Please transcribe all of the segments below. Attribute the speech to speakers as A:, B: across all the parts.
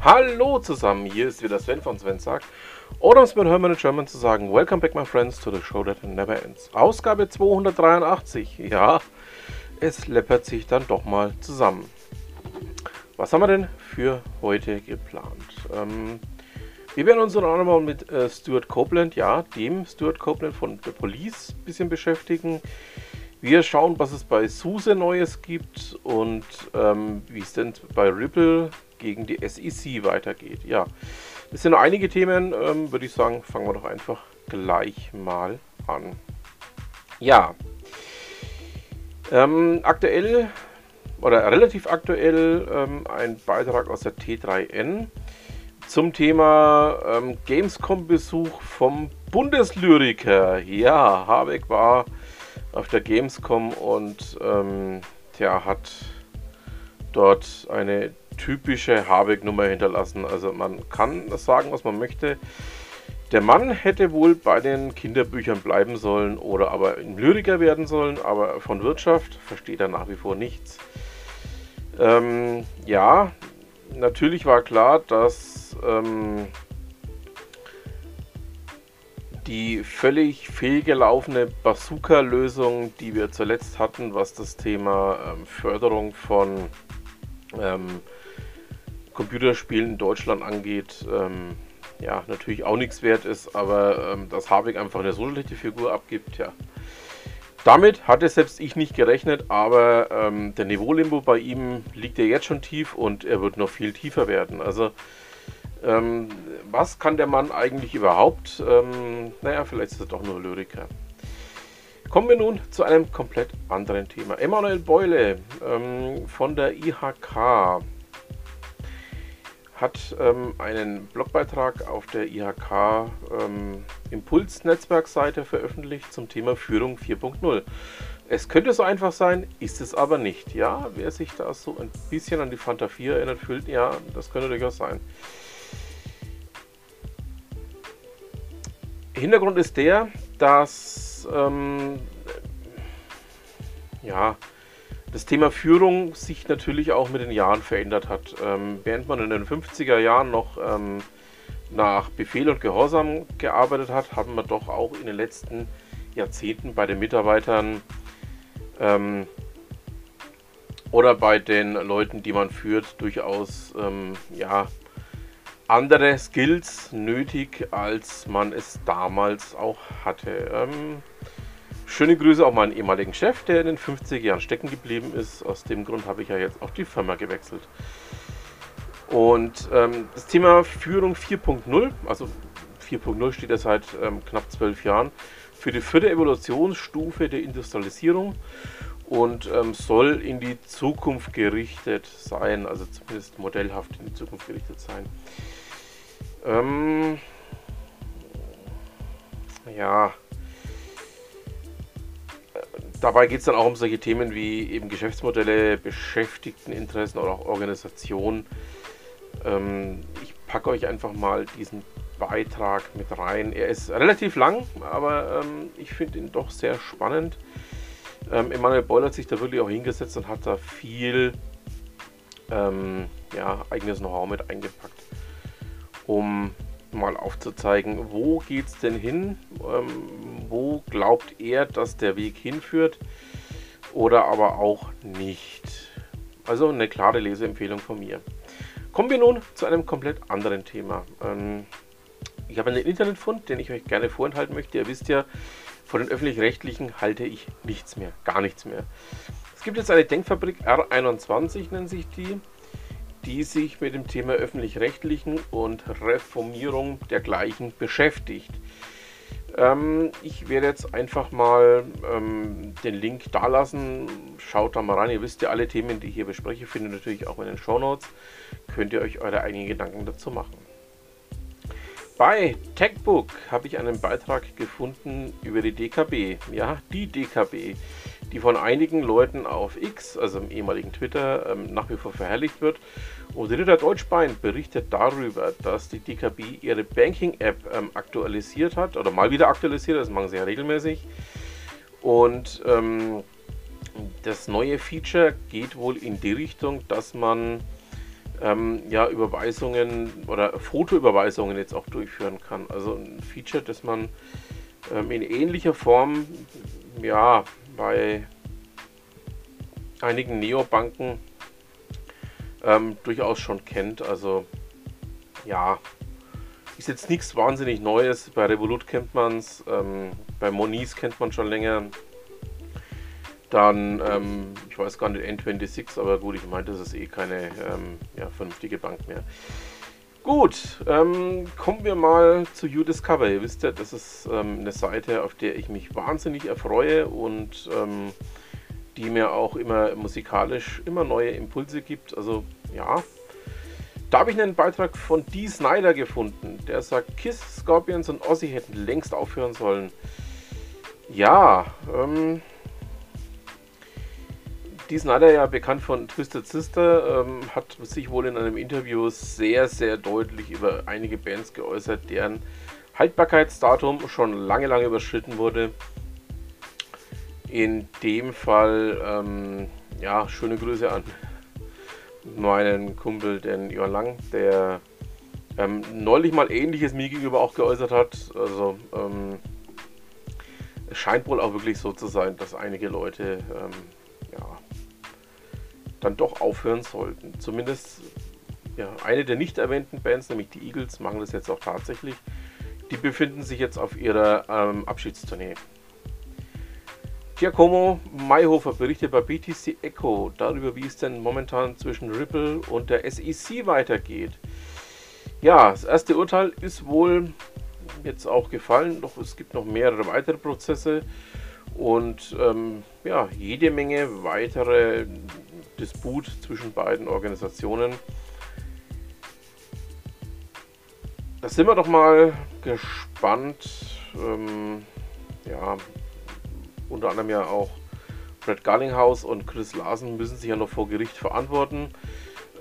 A: Hallo zusammen, hier ist wieder Sven von Sven sagt. Oder um es mit Hermann in German zu sagen, Welcome back my friends to the show that never ends. Ausgabe 283, ja, es läppert sich dann doch mal zusammen. Was haben wir denn für heute geplant? Ähm, wir werden uns noch einmal mit äh, Stuart Copeland, ja, dem Stuart Copeland von The Police, ein bisschen beschäftigen. Wir schauen, was es bei SUSE Neues gibt und ähm, wie es denn bei Ripple gegen die SEC weitergeht. Ja, das sind noch einige Themen, ähm, würde ich sagen, fangen wir doch einfach gleich mal an. Ja, ähm, aktuell oder relativ aktuell ähm, ein Beitrag aus der T3N zum Thema ähm, Gamescom-Besuch vom Bundeslyriker. Ja, Habeck war auf der Gamescom und ähm, der hat dort eine typische Habeck-Nummer hinterlassen. Also man kann sagen, was man möchte. Der Mann hätte wohl bei den Kinderbüchern bleiben sollen oder aber ein Lyriker werden sollen, aber von Wirtschaft versteht er nach wie vor nichts. Ähm, ja, natürlich war klar, dass ähm, die völlig fehlgelaufene Bazooka-Lösung, die wir zuletzt hatten, was das Thema ähm, Förderung von ähm, Computerspielen in Deutschland angeht, ähm, ja, natürlich auch nichts wert ist, aber ähm, dass Habeck einfach eine so schlechte Figur abgibt, ja. Damit hatte selbst ich nicht gerechnet, aber ähm, der Niveau-Limbo bei ihm liegt ja jetzt schon tief und er wird noch viel tiefer werden. Also, ähm, was kann der Mann eigentlich überhaupt? Ähm, naja, vielleicht ist er doch nur Lyriker. Kommen wir nun zu einem komplett anderen Thema. Emanuel Beule ähm, von der IHK hat ähm, einen Blogbeitrag auf der IHK ähm, Impuls Netzwerkseite veröffentlicht zum Thema Führung 4.0. Es könnte so einfach sein, ist es aber nicht. Ja, wer sich da so ein bisschen an die Fanta 4 erinnert, fühlt, ja, das könnte durchaus sein. Hintergrund ist der, dass ähm, ja, das Thema Führung sich natürlich auch mit den Jahren verändert hat. Ähm, während man in den 50er Jahren noch ähm, nach Befehl und Gehorsam gearbeitet hat, haben wir doch auch in den letzten Jahrzehnten bei den Mitarbeitern ähm, oder bei den Leuten, die man führt, durchaus ähm, ja, andere Skills nötig, als man es damals auch hatte. Schöne Grüße auch meinen ehemaligen Chef, der in den 50 Jahren stecken geblieben ist. Aus dem Grund habe ich ja jetzt auch die Firma gewechselt. Und ähm, das Thema Führung 4.0, also 4.0 steht ja seit ähm, knapp zwölf Jahren, für die vierte Evolutionsstufe der Industrialisierung und ähm, soll in die Zukunft gerichtet sein, also zumindest modellhaft in die Zukunft gerichtet sein. Ähm, ja, dabei geht es dann auch um solche Themen wie eben Geschäftsmodelle, Beschäftigteninteressen oder auch Organisationen. Ähm, ich packe euch einfach mal diesen Beitrag mit rein. Er ist relativ lang, aber ähm, ich finde ihn doch sehr spannend. Ähm, Emanuel Boll hat sich da wirklich auch hingesetzt und hat da viel ähm, ja, eigenes Know-how mit eingepackt, um mal aufzuzeigen, wo geht es denn hin, ähm, wo glaubt er, dass der Weg hinführt oder aber auch nicht. Also eine klare Leseempfehlung von mir. Kommen wir nun zu einem komplett anderen Thema. Ähm, ich habe einen Internetfund, den ich euch gerne vorenthalten möchte. Ihr wisst ja, von den öffentlich-rechtlichen halte ich nichts mehr, gar nichts mehr. Es gibt jetzt eine Denkfabrik R21, nennt sich die die sich mit dem Thema öffentlich-rechtlichen und Reformierung dergleichen beschäftigt. Ähm, ich werde jetzt einfach mal ähm, den Link da lassen. Schaut da mal rein. Ihr wisst ja, alle Themen, die ich hier bespreche, findet ihr natürlich auch in den Show Notes. Könnt ihr euch eure eigenen Gedanken dazu machen. Bei TechBook habe ich einen Beitrag gefunden über die DKB. Ja, die DKB. Die von einigen Leuten auf X, also im ehemaligen Twitter, ähm, nach wie vor verherrlicht wird. Und Ritter Deutschbein berichtet darüber, dass die DKB ihre Banking-App ähm, aktualisiert hat oder mal wieder aktualisiert, das machen sie ja regelmäßig. Und ähm, das neue Feature geht wohl in die Richtung, dass man ähm, ja, Überweisungen oder Fotoüberweisungen jetzt auch durchführen kann. Also ein Feature, das man ähm, in ähnlicher Form ja, bei einigen Neobanken ähm, durchaus schon kennt. Also ja, ist jetzt nichts wahnsinnig Neues. Bei Revolut kennt man es, ähm, bei Moniz kennt man schon länger. Dann, ähm, ich weiß gar nicht, N26, aber gut, ich meinte, das ist eh keine ähm, ja, vernünftige Bank mehr. Gut, ähm, kommen wir mal zu UDiscover. Ihr wisst ja, das ist ähm, eine Seite, auf der ich mich wahnsinnig erfreue und ähm, die mir auch immer musikalisch immer neue Impulse gibt. Also ja, da habe ich einen Beitrag von Dee Snyder gefunden, der sagt, Kiss, Scorpions und Ozzy hätten längst aufhören sollen. Ja, ähm, die Snyder, ja bekannt von Twisted Sister, ähm, hat sich wohl in einem Interview sehr, sehr deutlich über einige Bands geäußert, deren Haltbarkeitsdatum schon lange, lange überschritten wurde. In dem Fall, ähm, ja, schöne Grüße an meinen Kumpel, den Johann Lang, der ähm, neulich mal ähnliches mir gegenüber auch geäußert hat. Also, ähm, es scheint wohl auch wirklich so zu sein, dass einige Leute ähm, dann doch aufhören sollten. Zumindest ja, eine der nicht erwähnten Bands, nämlich die Eagles, machen das jetzt auch tatsächlich. Die befinden sich jetzt auf ihrer ähm, Abschiedstournee. Giacomo Mayhofer berichtet bei BTC Echo darüber, wie es denn momentan zwischen Ripple und der SEC weitergeht. Ja, das erste Urteil ist wohl jetzt auch gefallen, doch es gibt noch mehrere weitere Prozesse und ähm, ja, jede Menge weitere Disput zwischen beiden Organisationen. Da sind wir doch mal gespannt. Ähm, ja, unter anderem ja auch Brett Garlinghaus und Chris Larsen müssen sich ja noch vor Gericht verantworten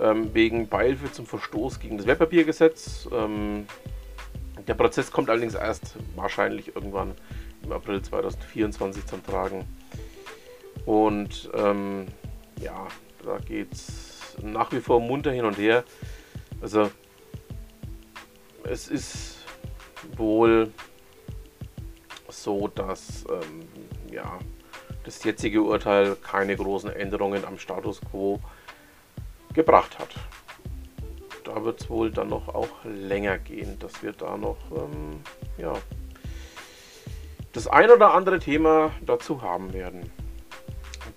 A: ähm, wegen Beihilfe zum Verstoß gegen das Wertpapiergesetz. Ähm, der Prozess kommt allerdings erst wahrscheinlich irgendwann im April 2024 zum Tragen. Und ähm, ja, da geht es nach wie vor munter hin und her. Also es ist wohl so, dass ähm, ja, das jetzige Urteil keine großen Änderungen am Status quo gebracht hat. Da wird es wohl dann noch auch länger gehen, dass wir da noch ähm, ja, das ein oder andere Thema dazu haben werden.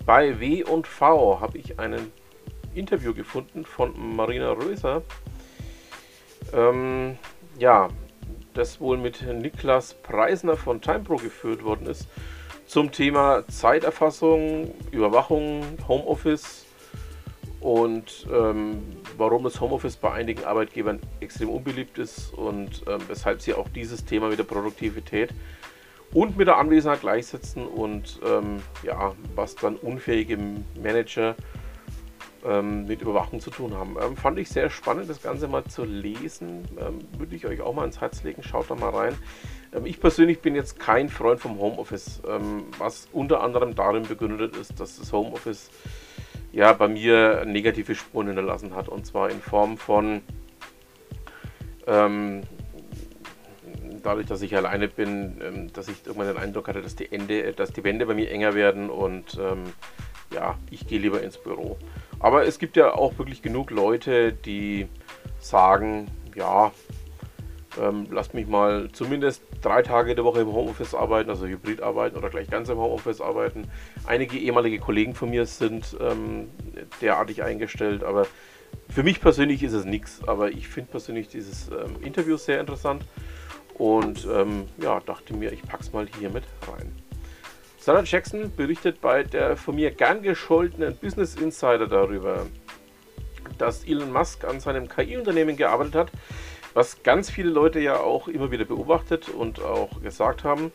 A: Bei W und V habe ich ein Interview gefunden von Marina Röser. Ähm, ja, das wohl mit Niklas Preisner von TimePro geführt worden ist zum Thema Zeiterfassung, Überwachung, Homeoffice und ähm, warum das Homeoffice bei einigen Arbeitgebern extrem unbeliebt ist und ähm, weshalb sie auch dieses Thema mit der Produktivität und mit der Anwesenheit gleichsetzen und ähm, ja, was dann unfähige Manager ähm, mit Überwachung zu tun haben. Ähm, fand ich sehr spannend, das Ganze mal zu lesen. Ähm, würde ich euch auch mal ins Herz legen. Schaut da mal rein. Ähm, ich persönlich bin jetzt kein Freund vom Homeoffice, ähm, was unter anderem darin begründet ist, dass das Homeoffice ja bei mir negative Spuren hinterlassen hat und zwar in Form von dadurch, dass ich alleine bin, ähm, dass ich irgendwann den Eindruck hatte, dass die, Ende, dass die Wände bei mir enger werden und ähm, ja, ich gehe lieber ins Büro. Aber es gibt ja auch wirklich genug Leute, die sagen, ja, ähm, lasst mich mal zumindest drei Tage der Woche im Homeoffice arbeiten, also Hybrid arbeiten oder gleich ganz im Homeoffice arbeiten. Einige ehemalige Kollegen von mir sind ähm, derartig eingestellt, aber für mich persönlich ist es nichts. Aber ich finde persönlich dieses ähm, Interview sehr interessant und ähm, ja, dachte mir, ich pack's mal hier mit rein. Sarah Jackson berichtet bei der von mir gern gescholtenen Business Insider darüber, dass Elon Musk an seinem KI-Unternehmen gearbeitet hat, Was ganz viele Leute ja auch immer wieder beobachtet und auch gesagt haben,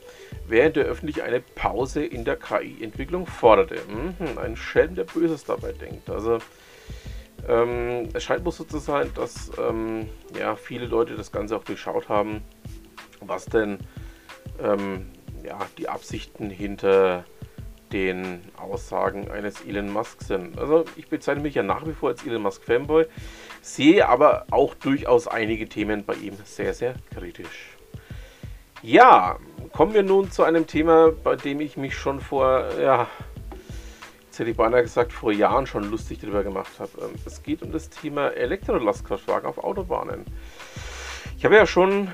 A: während der öffentlich eine Pause in der KI-Entwicklung forderte. Mhm, ein Schelm, der Böses dabei denkt. Also ähm, es scheint wohl so zu sein, dass ähm, ja, viele Leute das Ganze auch durchschaut haben, was denn ähm, ja, die Absichten hinter den Aussagen eines Elon Musk sind. Also ich bezeichne mich ja nach wie vor als Elon Musk Fanboy, sehe aber auch durchaus einige Themen bei ihm sehr, sehr kritisch. Ja, kommen wir nun zu einem Thema, bei dem ich mich schon vor, ja, jetzt hätte ich beinahe gesagt, vor Jahren schon lustig darüber gemacht habe. Ähm, es geht um das Thema Elektrolastkraftwagen auf Autobahnen. Ich habe ja schon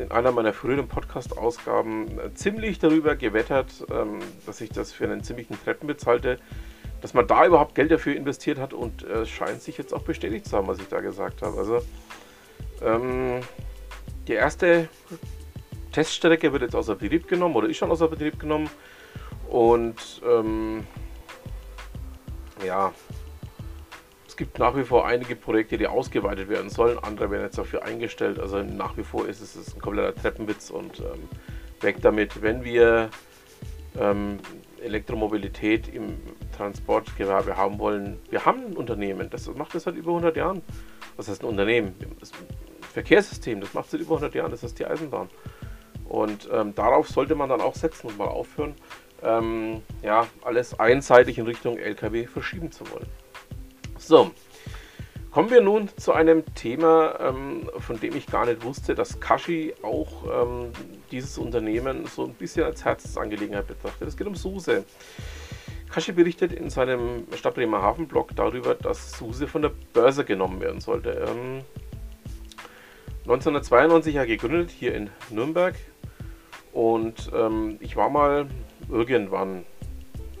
A: in einer meiner früheren Podcast-Ausgaben äh, ziemlich darüber gewettert, ähm, dass ich das für einen ziemlichen Treppenwitz halte, dass man da überhaupt Geld dafür investiert hat und äh, es scheint sich jetzt auch bestätigt zu haben, was ich da gesagt habe. Also ähm, die erste Teststrecke wird jetzt außer Betrieb genommen oder ist schon außer Betrieb genommen und ähm, ja, es gibt nach wie vor einige Projekte, die ausgeweitet werden sollen. Andere werden jetzt dafür eingestellt. Also nach wie vor ist es ein kompletter Treppenwitz und ähm, weg damit. Wenn wir ähm, Elektromobilität im Transportgewerbe haben wollen, wir haben ein Unternehmen, das macht das seit über 100 Jahren. Was heißt ein Unternehmen? Das Verkehrssystem, das macht seit über 100 Jahren, das ist die Eisenbahn. Und ähm, darauf sollte man dann auch setzen und mal aufhören, ähm, ja, alles einseitig in Richtung LKW verschieben zu wollen. So, kommen wir nun zu einem Thema, ähm, von dem ich gar nicht wusste, dass Kashi auch ähm, dieses Unternehmen so ein bisschen als Herzensangelegenheit betrachtet. Es geht um SUSE. Kashi berichtet in seinem Stadt Bremerhaven Blog darüber, dass SUSE von der Börse genommen werden sollte. Ähm, 1992 ja gegründet hier in Nürnberg und ähm, ich war mal irgendwann,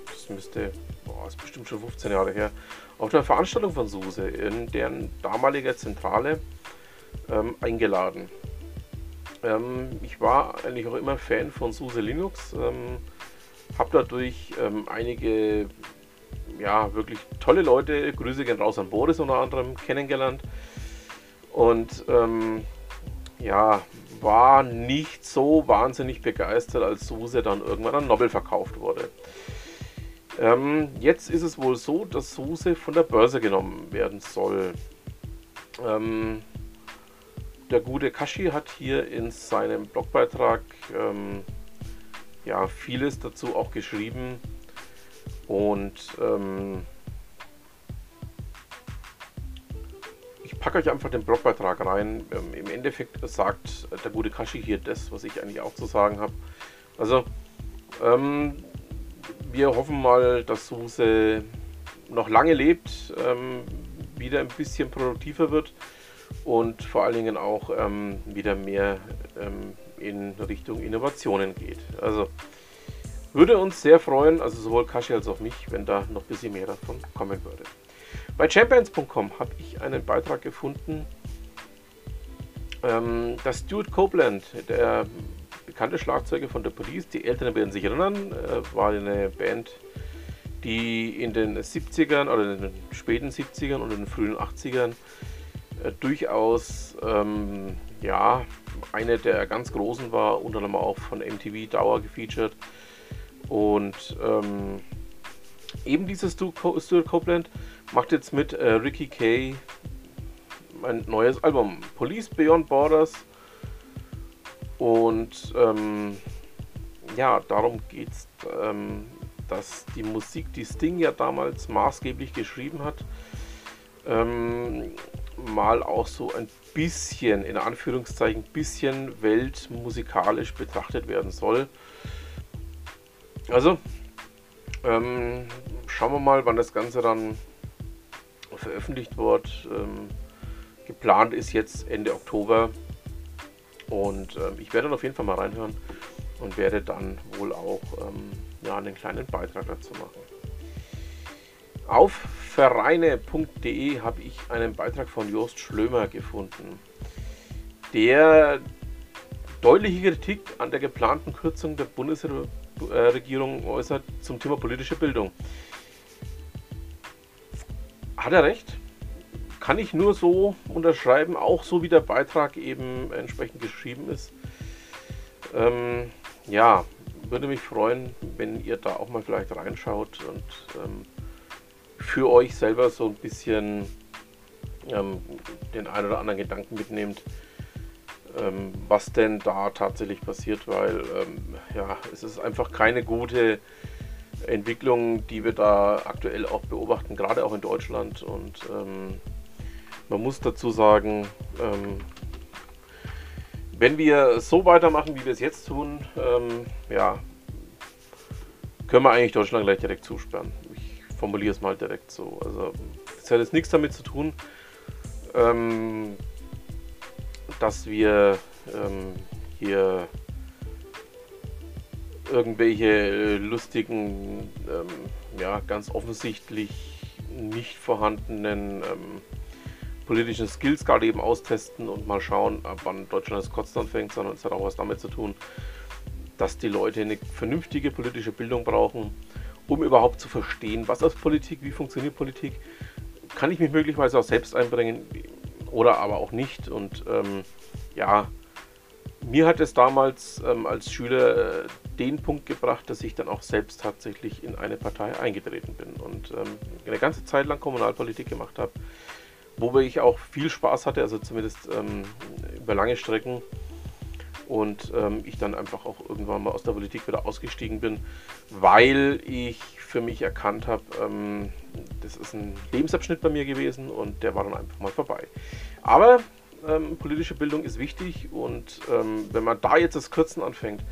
A: das müsste, boah, ist bestimmt schon 15 Jahre her, auf der Veranstaltung von SUSE in deren damaliger Zentrale ähm, eingeladen. Ähm, ich war eigentlich auch immer Fan von SUSE Linux, ähm, habe dadurch ähm, einige ja, wirklich tolle Leute, Grüße gehen raus an Boris unter anderem, kennengelernt und ähm, ja, war nicht so wahnsinnig begeistert, als SUSE dann irgendwann an Nobel verkauft wurde. Ähm, jetzt ist es wohl so, dass SUSE von der Börse genommen werden soll. Ähm, der gute Kashi hat hier in seinem Blogbeitrag ähm, ja, vieles dazu auch geschrieben und ähm, ich packe euch einfach den Blogbeitrag rein. Ähm, Im Endeffekt sagt der gute Kashi hier das, was ich eigentlich auch zu sagen habe. Also ähm, wir hoffen mal, dass Suse noch lange lebt, ähm, wieder ein bisschen produktiver wird und vor allen Dingen auch ähm, wieder mehr ähm, in Richtung Innovationen geht. Also würde uns sehr freuen, also sowohl Kashi als auch mich, wenn da noch ein bisschen mehr davon kommen würde. Bei champions.com habe ich einen Beitrag gefunden, ähm, dass Stuart Copeland, der bekannte Schlagzeuger von The Police. Die Älteren werden sich erinnern, äh, war eine Band, die in den 70ern oder in den späten 70ern und in den frühen 80ern äh, durchaus ähm, ja, eine der ganz großen war, unter anderem auch von MTV Dauer gefeatured. Und ähm, eben dieses Stuart Copeland macht jetzt mit äh, Ricky Kay ein neues Album. Police Beyond Borders und ähm, ja, darum geht es, ähm, dass die Musik, die Sting ja damals maßgeblich geschrieben hat, ähm, mal auch so ein bisschen, in Anführungszeichen, bisschen weltmusikalisch betrachtet werden soll. Also, ähm, schauen wir mal, wann das Ganze dann veröffentlicht wird. Ähm, geplant ist jetzt Ende Oktober und ähm, ich werde dann auf jeden Fall mal reinhören und werde dann wohl auch ähm, ja, einen kleinen Beitrag dazu machen. Auf vereine.de habe ich einen Beitrag von Jost Schlömer gefunden, der deutliche Kritik an der geplanten Kürzung der Bundesregierung äußert zum Thema politische Bildung. Hat er recht? Kann ich nur so unterschreiben, auch so wie der Beitrag eben entsprechend geschrieben ist. Ähm, ja, würde mich freuen, wenn ihr da auch mal vielleicht reinschaut und ähm, für euch selber so ein bisschen ähm, den einen oder anderen Gedanken mitnehmt, ähm, was denn da tatsächlich passiert, weil ähm, ja, es ist einfach keine gute Entwicklung, die wir da aktuell auch beobachten, gerade auch in Deutschland. Und ähm, man muss dazu sagen, ähm, wenn wir so weitermachen, wie wir es jetzt tun, ähm, ja, können wir eigentlich Deutschland gleich direkt zusperren. Ich formuliere es mal direkt so. Also, es hat jetzt nichts damit zu tun, ähm, dass wir ähm, hier irgendwelche äh, lustigen, ähm, ja, ganz offensichtlich nicht vorhandenen ähm, politischen Skills gerade eben austesten und mal schauen, ab wann Deutschland das Kotzen anfängt, sondern es hat auch was damit zu tun, dass die Leute eine vernünftige politische Bildung brauchen, um überhaupt zu verstehen, was ist Politik, wie funktioniert Politik, kann ich mich möglicherweise auch selbst einbringen oder aber auch nicht. Und ähm, ja, mir hat es damals ähm, als Schüler äh, den Punkt gebracht, dass ich dann auch selbst tatsächlich in eine Partei eingetreten bin und ähm, eine ganze Zeit lang Kommunalpolitik gemacht habe, wo ich auch viel Spaß hatte, also zumindest ähm, über lange Strecken. Und ähm, ich dann einfach auch irgendwann mal aus der Politik wieder ausgestiegen bin, weil ich für mich erkannt habe, ähm, das ist ein Lebensabschnitt bei mir gewesen und der war dann einfach mal vorbei. Aber ähm, politische Bildung ist wichtig und ähm, wenn man da jetzt das Kürzen anfängt,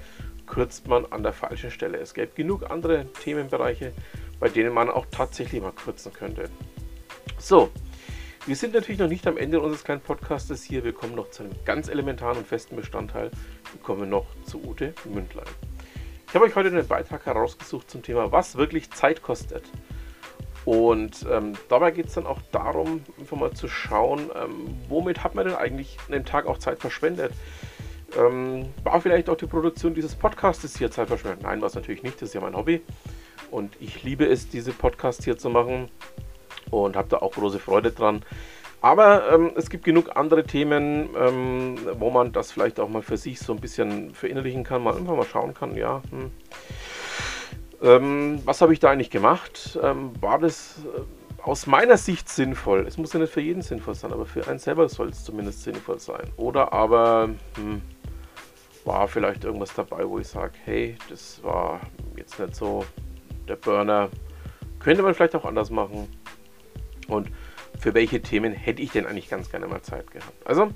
A: kürzt man an der falschen Stelle. Es gäbe genug andere Themenbereiche, bei denen man auch tatsächlich mal kürzen könnte. So, wir sind natürlich noch nicht am Ende unseres kleinen Podcastes hier. Wir kommen noch zu einem ganz elementaren und festen Bestandteil. Wir kommen noch zu Ute Mündlein. Ich habe euch heute einen Beitrag herausgesucht zum Thema, was wirklich Zeit kostet. Und ähm, dabei geht es dann auch darum, einfach mal zu schauen, ähm, womit hat man denn eigentlich an dem Tag auch Zeit verschwendet. Ähm, war vielleicht auch die Produktion dieses Podcastes hier Zeit verschwendet? Nein, war es natürlich nicht, das ist ja mein Hobby. Und ich liebe es, diese Podcasts hier zu machen und habe da auch große Freude dran. Aber ähm, es gibt genug andere Themen, ähm, wo man das vielleicht auch mal für sich so ein bisschen verinnerlichen kann, mal einfach mal schauen kann, ja. Hm ähm, was habe ich da eigentlich gemacht? Ähm, war das äh, aus meiner Sicht sinnvoll? Es muss ja nicht für jeden sinnvoll sein, aber für einen selber soll es zumindest sinnvoll sein. Oder aber hm, war vielleicht irgendwas dabei, wo ich sage, hey, das war jetzt nicht so der Burner. Könnte man vielleicht auch anders machen. Und für welche Themen hätte ich denn eigentlich ganz gerne mal Zeit gehabt? Also,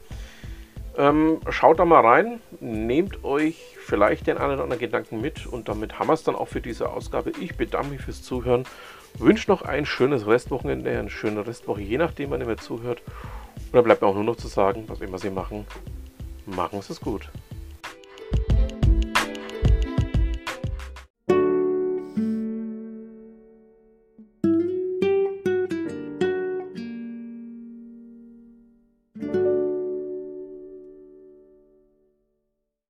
A: ähm, schaut da mal rein, nehmt euch vielleicht den einen oder anderen Gedanken mit und damit haben wir es dann auch für diese Ausgabe. Ich bedanke mich fürs Zuhören, wünsche noch ein schönes Restwochenende, eine schöne Restwoche, je nachdem, wann ihr mir zuhört. Und dann bleibt mir auch nur noch zu sagen, was immer Sie machen, machen Sie es gut.